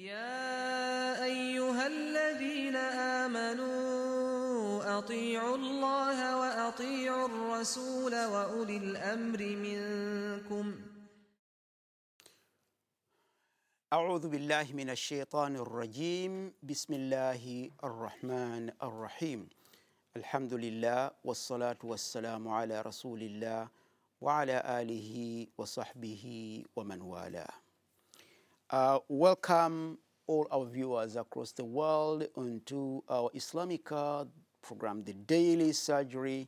يا أيها الذين آمنوا أطيعوا الله وأطيعوا الرسول وأولي الأمر منكم. أعوذ بالله من الشيطان الرجيم. بسم الله الرحمن الرحيم. الحمد لله والصلاة والسلام على رسول الله وعلى آله وصحبه ومن والاه. Uh, Welcome all our viewers across the world onto our Islamic uh, program, The Daily Surgery,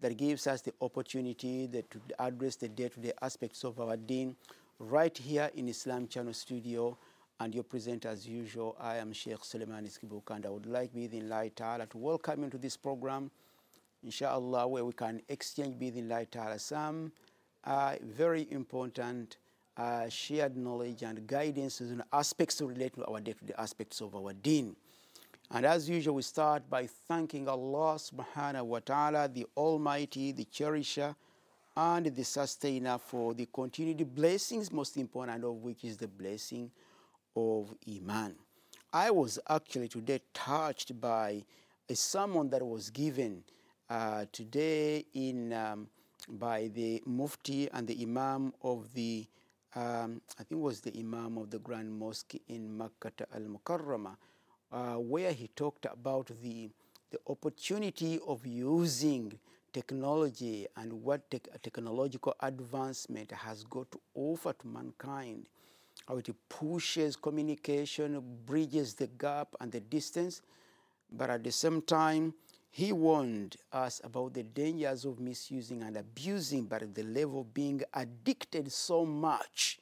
that gives us the opportunity that to address the day-to-day aspects of our deen right here in Islam Channel Studio. And your presenter, as usual, I am Sheikh Suleiman Kibuka, and I would like, within Light Ta'ala, to welcome you to this program, inshallah, where we can exchange, within Light Ta'ala, some uh, very important uh, shared knowledge and guidance on aspects related to our day-to-day aspects of our deen. And as usual, we start by thanking Allah subhanahu wa ta'ala, the Almighty, the Cherisher, and the Sustainer for the continued blessings, most important of which is the blessing of Iman. I was actually today touched by a sermon that was given uh, today in, um, by the Mufti and the Imam of the, um, I think was the Imam of the Grand Mosque in Makkah al Mukarramah, uh, where he talked about the, the opportunity of using technology and what te- technological advancement has got to offer to mankind, how it pushes communication, bridges the gap and the distance, but at the same time, he warned us about the dangers of misusing and abusing, but at the level of being addicted so much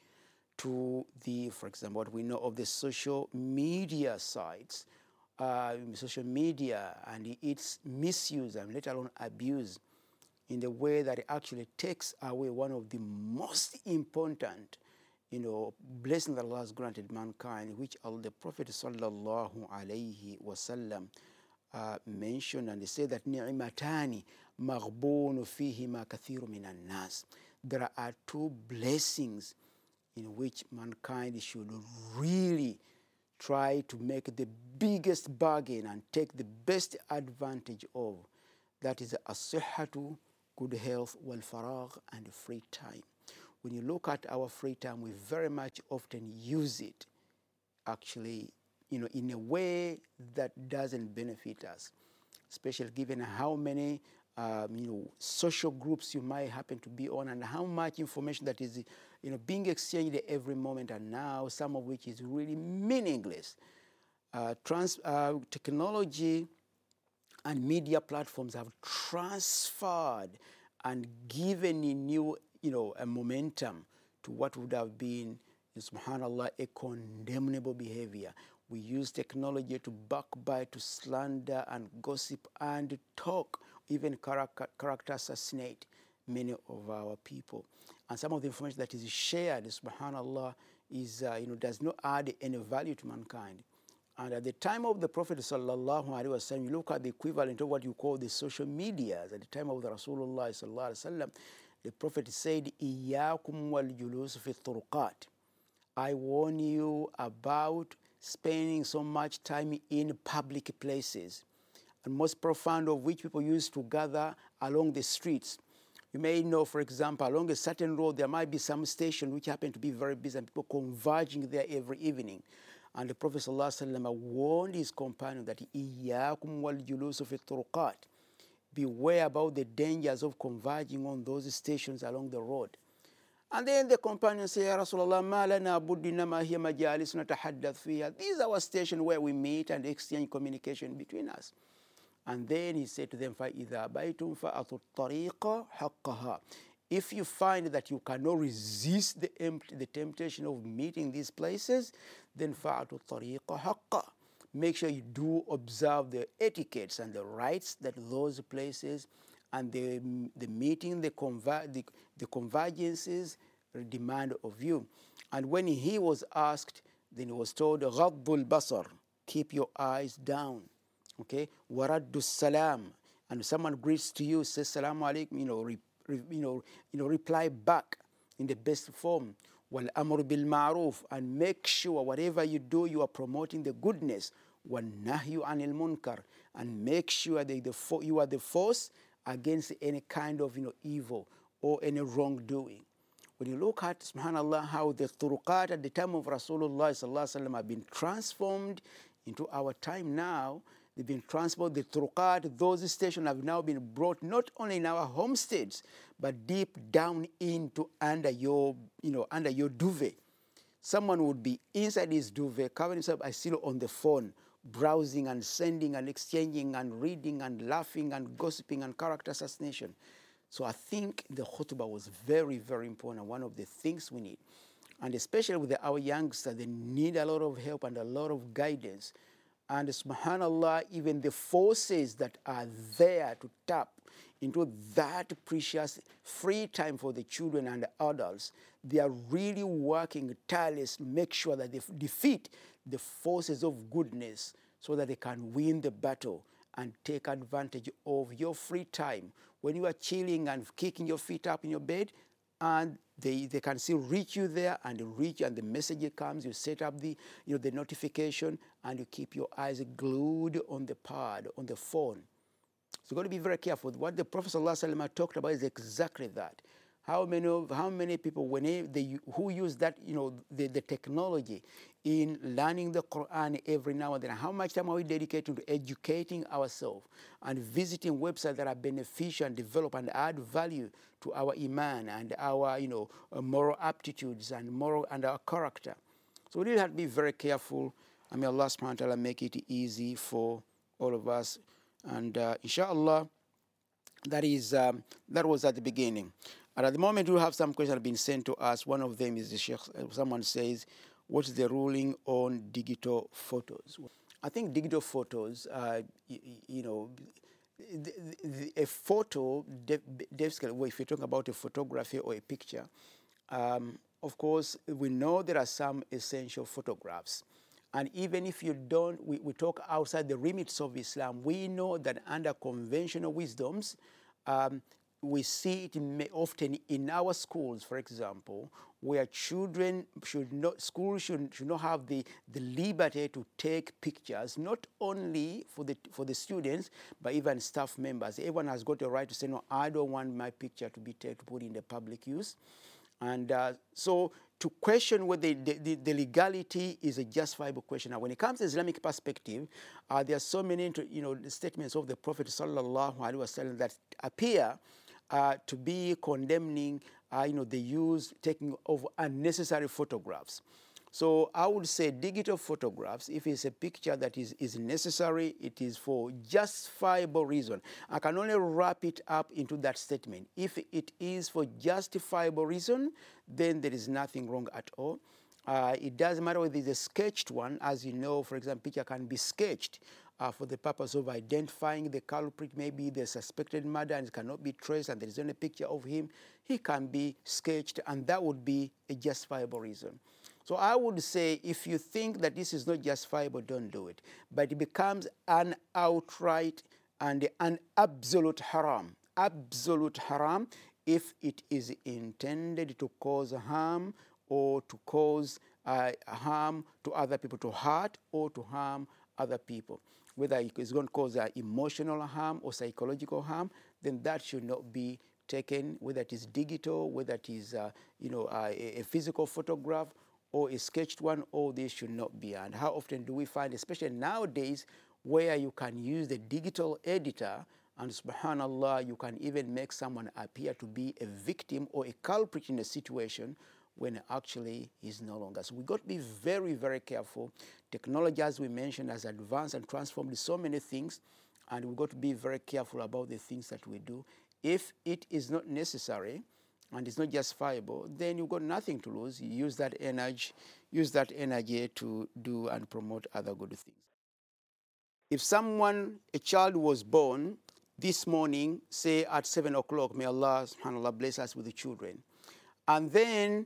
to the, for example, what we know of the social media sites, uh, social media and its misuse and let alone abuse in the way that it actually takes away one of the most important you know, blessing that Allah has granted mankind, which the Prophet sallallahu alaihi wasallam uh, mentioned, and they said that ni'matani maghbunu fihima kathiru minan nas. There are two blessings in which mankind should really try to make the biggest bargain and take the best advantage of. That is as-sihhatu, good health, wal faragh, and free time. When you look at our free time, we very much often use it actually, you know, in a way that doesn't benefit us, especially given how many um, you know, social groups you might happen to be on and how much information that is, you know, being exchanged every moment and now, some of which is really meaningless. Uh, trans, uh, technology and media platforms have transferred and given a new, you know, a momentum to what would have been, subhanallah, a condemnable behavior. We use technology to backbite, to slander and gossip and talk, even character, assassinate many of our people. And some of the information that is shared, subhanallah, is, uh, you know, does not add any value to mankind. And at the time of the Prophet sallallahu alaihi wasallam, you look at the equivalent of what you call the social medias. At the time of the Rasulullah sallallahu alaihi wasallam, the Prophet said, "Iyakum wal fi turuqat." I warn you about spending so much time in public places, and most profound of which people used to gather along the streets. You may know, for example, along a certain road, there might be some station which happen to be very busy and people converging there every evening. And the Prophet ﷺ warned his companion that Iyakum wal turuqat. Beware about the dangers of converging on those stations along the road. And then the companion said, Ya Rasulullah, ma lana buddina ma hiya majalis natahaddath fiha. These are our stations where we meet and exchange communication between us. And then he said to them, فَإِذَا بَيْتُمْ فَأَتُوا الطَّرِيقَ حَقَّهَا if you find that you cannot resist the, the temptation of meeting these places, then fa'atu tariqa haqqa. Make sure you do observe the etiquettes and the rights that those places and the, the meeting, the, conver the, the convergences demand of you. And when he was asked, then he was told, Ghaddul basar, keep your eyes down. Okay? Waraddu salam. And someone greets to you, says Salam alaikum, you know, re, re, you, know, you know, reply back in the best form. Wal amr bil ma'ruf. And make sure whatever you do, you are promoting the goodness. Wal nahyu anil munkar. And make sure that the, you are the force against any kind of you know, evil or any wrongdoing. When you look at, subhanAllah, how the turuqat at the time of Rasulullah have been transformed into our time now, they've been transformed, the turuqat, those stations have now been brought not only in our homesteads, but deep down into under your, you know, under your duvet. Someone would be inside his duvet, covering himself, I still on the phone, browsing and sending and exchanging and reading and laughing and gossiping and character assassination. So I think the khutbah was very, very important, one of the things we need. And especially with our youngsters, they need a lot of help and a lot of guidance. And subhanAllah, even the forces that are there to tap into that precious free time for the children and the adults, they are really working tirelessly to make sure that they defeat the forces of goodness so that they can win the battle and take advantage of your free time. When you are chilling and kicking your feet up in your bed, and they, they can still reach you there and reach and the message comes, you set up the, you know, the notification and you keep your eyes glued on the pad, on the phone. So you've got to be very careful. What the Prophet ﷺ talked about is exactly that. How many, of, how many people when they, who use that, you know, the, the technology in learning the Quran every now and then? How much time are we dedicating to educating ourselves and visiting websites that are beneficial and develop and add value to our iman and our, you know, uh, moral aptitudes and moral and our character? So we really have to be very careful. I may Allah subhanahu wa ta'ala make it easy for all of us. And uh, inshallah, that is um, that was at the beginning. And at the moment, we have some questions being sent to us. One of them is the Sheikh, someone says, What is the ruling on digital photos? I think digital photos, uh, you, you, know, the, the, a photo, well, if you're talking about a photography or a picture, um, of course, we know there are some essential photographs. And even if you don't, we, we talk outside the limits of Islam, we know that under conventional wisdoms, um, we see it often in our schools, for example, where children should not, schools should, should not have the, the liberty to take pictures, not only for the, for the students, but even staff members. Everyone has got a right to say, no, I don't want my picture to be taken, put in the public use. And uh, so to question whether the, the, the, legality is a justifiable question. Now, when it comes to Islamic perspective, uh, there are so many you know, statements of the Prophet sallallahu alaihi wasallam that appear uh, to be condemning uh, you know, the use, taking of unnecessary photographs. So I would say digital photographs, if it's a picture that is, is necessary, it is for justifiable reason. I can only wrap it up into that statement. If it is for justifiable reason, then there is nothing wrong at all. Uh, it doesn't matter whether it's a sketched one. As you know, for example, picture can be sketched uh, for the purpose of identifying the culprit, maybe the suspected murder and it cannot be traced and there is only picture of him, he can be sketched and that would be a justifiable reason. So I would say if you think that this is not justifiable, don't do it. But it becomes an outright and an absolute haram. Absolute haram if it is intended to cause harm or to cause uh, harm to other people, to hurt or to harm other people whether it's going to cause uh, emotional harm or psychological harm, then that should not be taken, whether it is digital, whether it is uh, you know, uh, a, a, physical photograph or a sketched one, all this should not be. And how often do we find, especially nowadays, where you can use the digital editor and subhanallah, you can even make someone appear to be a victim or a culprit in a situation when actually is no longer. So we've got to be very, very careful. Technology, as we mentioned, has advanced and transformed so many things, and we've got to be very careful about the things that we do. If it is not necessary and it's not justifiable, then you've got nothing to lose. You use that energy, use that energy to do and promote other good things. If someone, a child was born this morning, say at seven o'clock, may Allah subhanAllah bless us with the children. And then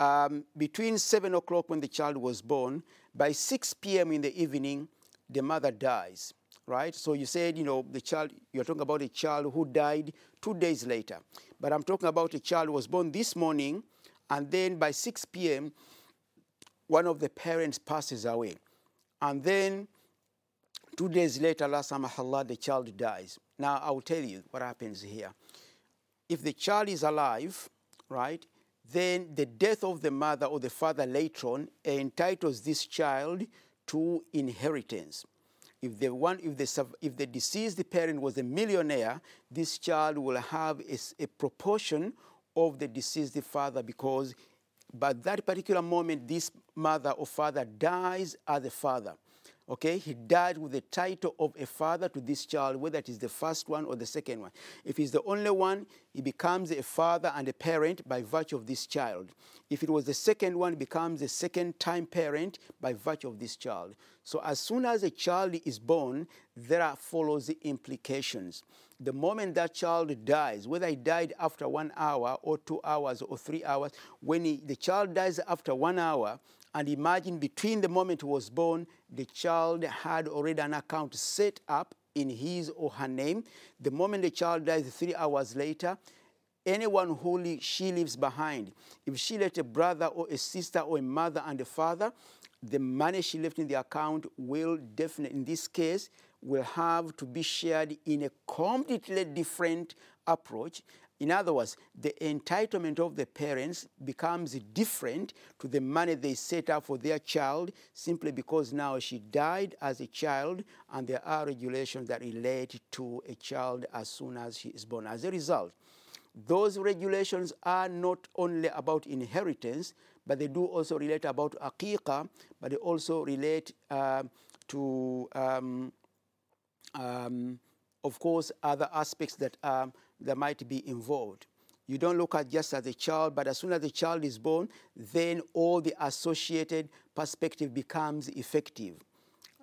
um, between 7 o'clock when the child was born, by 6 p.m. in the evening, the mother dies, right? So you said, you know, the child, you're talking about a child who died two days later. But I'm talking about a child who was born this morning and then by 6 p.m., one of the parents passes away. And then two days later, Allah samahallah, the child dies. Now, I'll tell you what happens here. If the child is alive, right, then the death of the mother or the father later on entitles this child to inheritance. If the, one, if, the, if the deceased parent was a millionaire, this child will have a, a proportion of the deceased father because by that particular moment, this mother or father dies as a father. Okay, he died with the title of a father to this child, whether it is the first one or the second one. If he's the only one, he becomes a father and a parent by virtue of this child. If it was the second one, he becomes a second time parent by virtue of this child. So as soon as a child is born, there follows the implications. The moment that child dies, whether he died after one hour or two hours or three hours, when he, the child dies after one hour, and imagine between the moment he was born, the child had already an account set up in his or her name. The moment the child dies three hours later, anyone who she leaves behind, if she left a brother or a sister or a mother and a father, the money she left in the account will definitely, in this case, will have to be shared in a completely different approach. In other words, the entitlement of the parents becomes different to the money they set up for their child simply because now she died as a child and there are regulations that relate to a child as soon as she is born. As a result, those regulations are not only about inheritance, but they do also relate about aqiqah, but they also relate uh, to, um, um, of course, other aspects that um, that might be involved. You don't look at just as a child, but as soon as the child is born, then all the associated perspective becomes effective.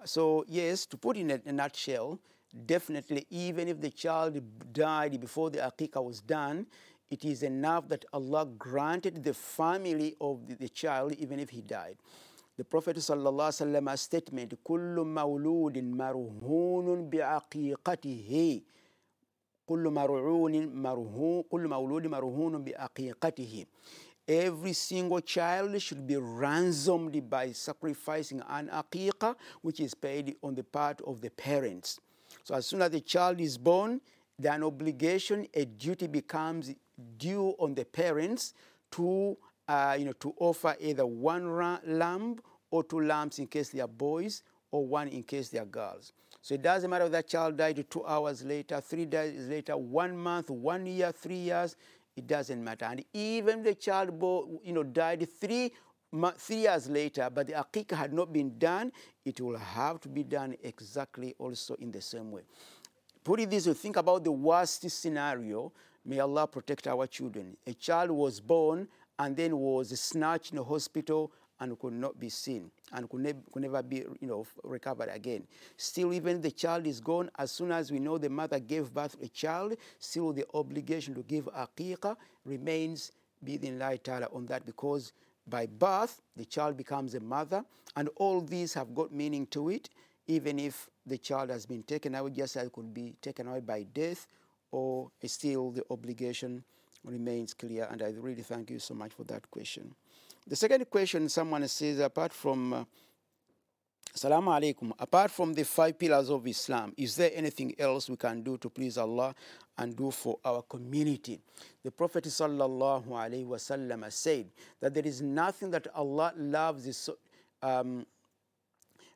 So, yes, to put in a, a nutshell, definitely, even if the child died before the aqiqah was done, it is enough that Allah granted the family of the, the child, even if he died. The Prophet ﷺ statement, كل مولود مرهون بعقيقته كل مرعون مرهون كل مولود مرهون بعقيقته Every single child should be ransomed by sacrificing an aqiqah, which is paid on the part of the parents. So as soon as the child is born, then an obligation, a duty becomes due on the parents to, uh, you know, to offer either one lamb or two lambs in case they are boys, or one in case they are girls. So it doesn't matter if that child died two hours later, three days later, one month, one year, three years, it doesn't matter. And even the child you know, died three, three years later, but the aqiqah had not been done, it will have to be done exactly also in the same way. Put it this way, think about the worst scenario. May Allah protect our children. A child was born and then was snatched in a hospital and could not be seen and could, ne- could never be you know, recovered again. Still, even the child is gone, as soon as we know the mother gave birth to a child, still the obligation to give aqiqah remains in light on that because by birth the child becomes a mother and all these have got meaning to it even if the child has been taken away just as it could be taken away by death or still the obligation remains clear and i really thank you so much for that question the second question someone says, apart from uh, Assalamu alaikum. Apart from the five pillars of Islam, is there anything else we can do to please Allah and do for our community? The Prophet sallallahu alaihi wasallam said that there is nothing that Allah loves um,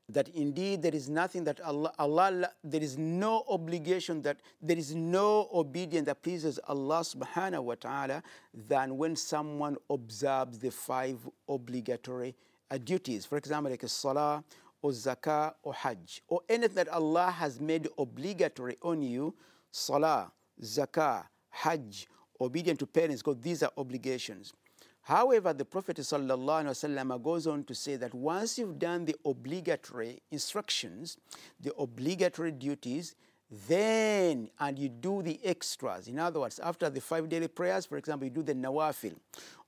that indeed there is nothing that Allah, Allah, there is no obligation that there is no obedience that pleases Allah subhanahu wa ta'ala than when someone observes the five obligatory uh, duties. For example, like a salah or zakah or hajj or anything that Allah has made obligatory on you, salah, zakah, hajj, obedience to parents, because these are obligations. However, the Prophet ﷺ goes on to say that once you've done the obligatory instructions, the obligatory duties, then and you do the extras. In other words, after the five daily prayers, for example, you do the nawafil.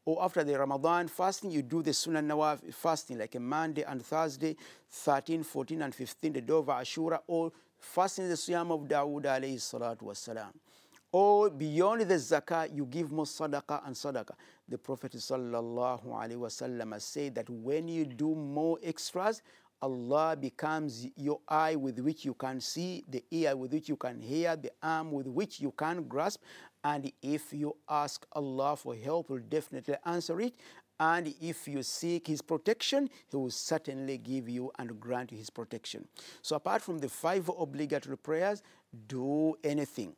Or after the Ramadan fasting, you do the Sunnah Nawafil fasting, like a Monday and Thursday, 13, 14, and 15, the Dova Ashura, or fasting the Siyam of Dawood alayhi salatu wasalam or beyond the zakah, you give more sadaqah and sadaqah. The Prophet wasallam said that when you do more extras, Allah becomes your eye with which you can see, the ear with which you can hear, the arm with which you can grasp. And if you ask Allah for help, He'll definitely answer it. And if you seek His protection, He will certainly give you and grant you His protection. So, apart from the five obligatory prayers, do anything.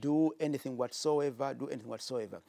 Do anything whatsoever. Do anything whatsoever.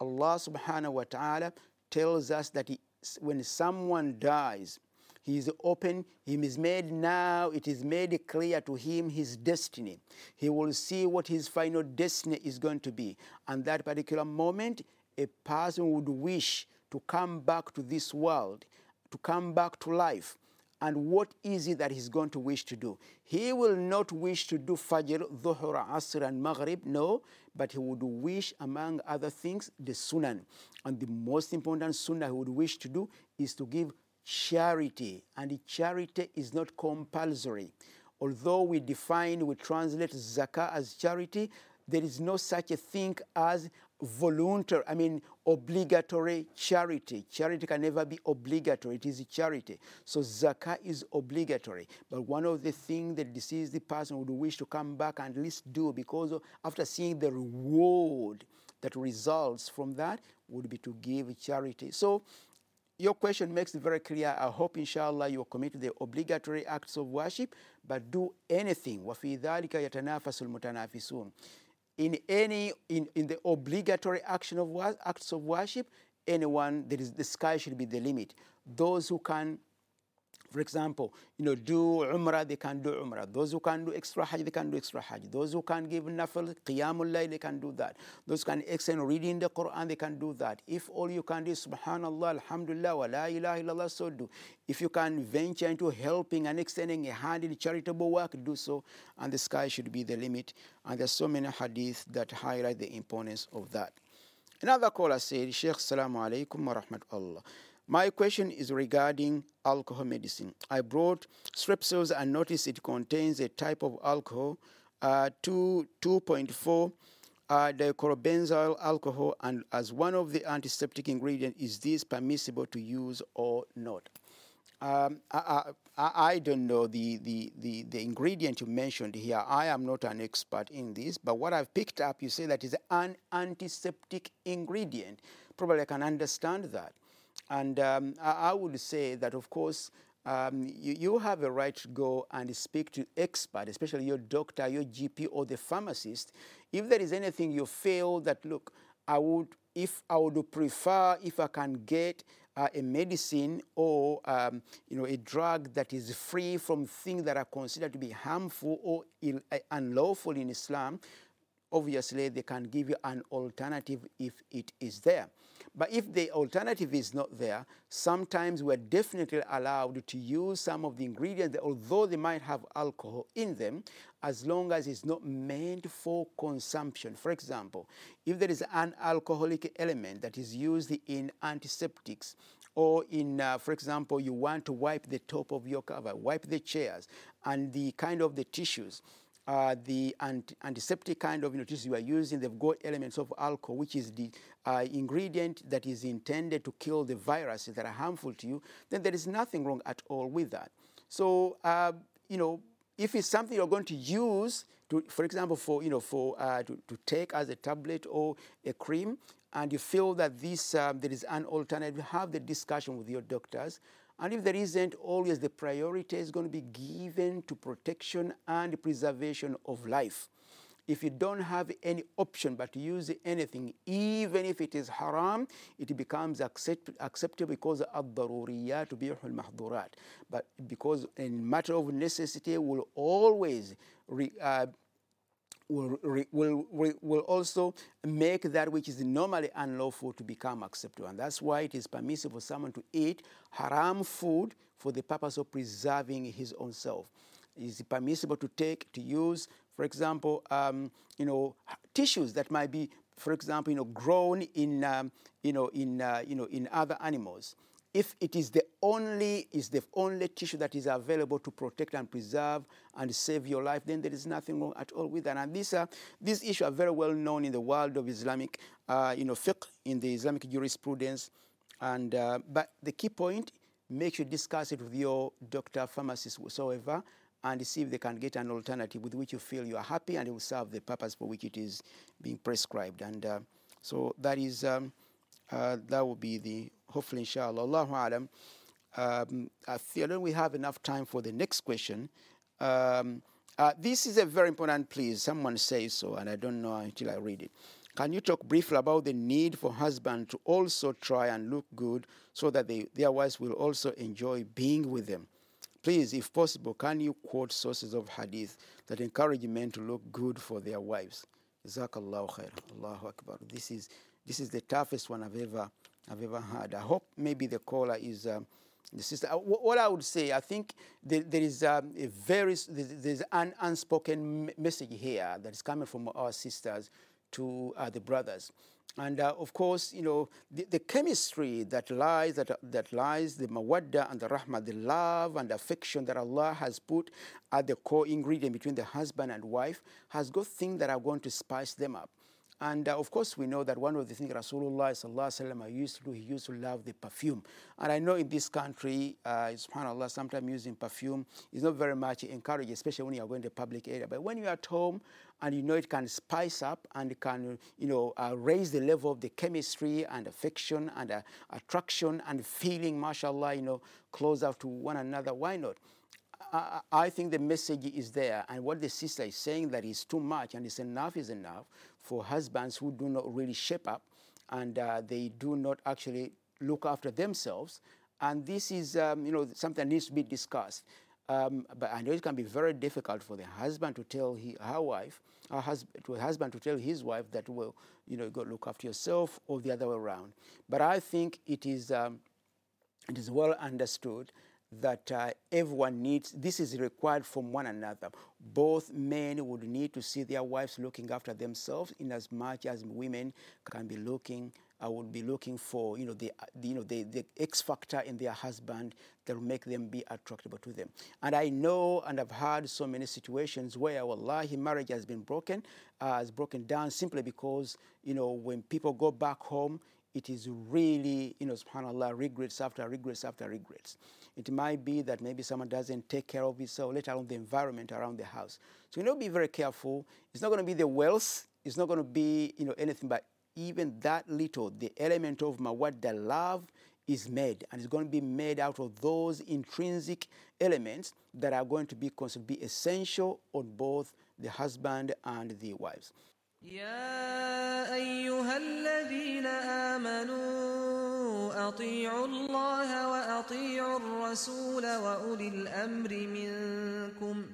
Allah subhanahu wa ta'ala tells us that he, when someone dies, he is open, he is made now, it is made clear to him his destiny. He will see what his final destiny is going to be. And that particular moment, a person would wish to come back to this world, to come back to life. And what is it that he's going to wish to do? He will not wish to do Fajr, Dhuhr, Asr, and Maghrib, no, but he would wish, among other things, the Sunan. And the most important Sunnah he would wish to do is to give charity, and charity is not compulsory. Although we define, we translate zakah as charity, there is no such a thing as voluntary, I mean, obligatory charity. Charity can never be obligatory, it is charity. So zakah is obligatory. But one of the things that deceased person would wish to come back and at least do because of, after seeing the reward that results from that would be to give charity. So your question makes it very clear. I hope, inshallah, you commit the obligatory acts of worship, but do anything. وَفِي ذَلِكَ يَتَنَافَسُ الْمُتَنَافِسُونَ in any, in, in the obligatory action of acts of worship, anyone, there is, the sky should be the limit. Those who can for example, you know, do Umrah, they can do Umrah. Those who can do extra Hajj, they can do extra Hajj. Those who can give Nafal, Qiyamul Layl, they can do that. Those who can extend reading the Quran, they can do that. If all you can do is Subhanallah, Alhamdulillah, wa la ilaha illallah, so do. If you can venture into helping and extending a hand in charitable work, do so. And the sky should be the limit. And there's so many hadith that highlight the importance of that. Another caller said, Sheikh, Salamu alaikum wa rahmatullah. My question is regarding alcohol medicine. I brought strepsils and noticed it contains a type of alcohol, uh, 2, 2.4 uh, alcohol, and as one of the antiseptic ingredients, is this permissible to use or not? Um, I, I, I, don't know the, the, the, the, ingredient you mentioned here. I am not an expert in this, but what I've picked up, you say that is an antiseptic ingredient. Probably I can understand that. And um, I, I, would say that, of course, um, you, you, have a right to go and speak to expert, especially your doctor, your GP, or the pharmacist. If there is anything you feel that, look, I would, if I would prefer, if I can get uh, a medicine or um, you know a drug that is free from things that are considered to be harmful or Ill, uh, unlawful in Islam, obviously they can give you an alternative if it is there. But if the alternative is not there, sometimes we're definitely allowed to use some of the ingredients, that, although they might have alcohol in them, as long as it's not meant for consumption. For example, if there is an alcoholic element that is used in antiseptics, or in, uh, for example, you want to wipe the top of your cover, wipe the chairs, and the kind of the tissues, uh, the antiseptic kind of tissue you are using, they've got elements of alcohol, which is the uh, ingredient that is intended to kill the viruses that are harmful to you, then there is nothing wrong at all with that. So, uh, you know, if it's something you're going to use, to, for example, for, you know, for, uh, to, to take as a tablet or a cream, and you feel that this, um, there is an alternative, have the discussion with your doctors. And if there isn't, always the priority is going to be given to protection and preservation of life if you don't have any option but to use anything, even if it is haram, it becomes accept, acceptable because ad-daruriyat bihul mahdurat. But because in matter of necessity will always re, uh, will, will, will also make that which is normally unlawful to become acceptable. And that's why it is permissible for someone to eat haram food for the purpose of preserving his own self. It is permissible to take, to use for example, um, you know, tissues that might be, for example, you know, grown in, um, you know, in, uh, you know, in other animals. If it is the only is the only tissue that is available to protect and preserve and save your life, then there is nothing wrong at all with that. And these are these issues are very well known in the world of Islamic, uh, you know, fiqh in the Islamic jurisprudence. And uh, but the key point, make sure you discuss it with your doctor, pharmacist, whatsoever, and see if they can get an alternative with which you feel you are happy and it will serve the purpose for which it is being prescribed. And uh, so that is um, uh, that will be the hopefully inshallah. Allahu alam. Um, I feel we have enough time for the next question. Um, uh, this is a very important, please. Someone says so, and I don't know until I read it. Can you talk briefly about the need for husband to also try and look good so that they, their wives will also enjoy being with them? Please, if possible, can you quote sources of hadith that encourage men to look good for their wives? Jazakallahu khair. Allahu Akbar. This is, this is the toughest one I've ever, I've ever had. I hope maybe the caller is um, the sister. Uh, what I would say, I think there, there is um, a very, there's an unspoken message here that is coming from our sisters to uh, the brothers. And uh, of course, you know, the, the, chemistry that lies, that, that lies, the mawadda and the rahmah, the love and affection that Allah has put at the core ingredient between the husband and wife has got things that are going to spice them up. And uh, of course, we know that one of the things Rasulullah sallallahu used to do, he used to love the perfume. And I know in this country, uh, subhanAllah, sometimes using perfume is not very much encouraged, especially when you are going to public area. But when you're at home and you know it can spice up and can, you know, uh, raise the level of the chemistry and affection and uh, attraction and feeling, mashallah, you know, closer to one another, why not? I, think the message is there, and what the sister is saying that is too much and it's enough is enough for husbands who do not really shape up and uh, they do not actually look after themselves. And this is, um, you know, something that needs to be discussed. Um, but I know it can be very difficult for the husband to tell he, her wife, her husband, to a husband to tell his wife that, well, you know, you go look after yourself or the other way around. But I think it is, um, it is well understood that uh, everyone needs, this is required from one another. Both men would need to see their wives looking after themselves in as much as women can be looking, I uh, would be looking for, you know, the, the, you know, the, the X factor in their husband that will make them be attractive to them. And I know and I've had so many situations where, wallahi, marriage has been broken, uh, has broken down simply because, you know, when people go back home, it is really, you know, subhanAllah, regrets after regrets after regrets. It might be that maybe someone doesn't take care of himself, let alone the environment around the house. So you know, be very careful. It's not going to be the wealth. It's not going to be, you know, anything, but even that little, the element of mawadda, love, is made, and it's going to be made out of those intrinsic elements that are going to be considered be essential on both the husband and the wives. يا أيها الذين آمنوا أطيعوا الله وأطيعوا الرسول وأولي الأمر منكم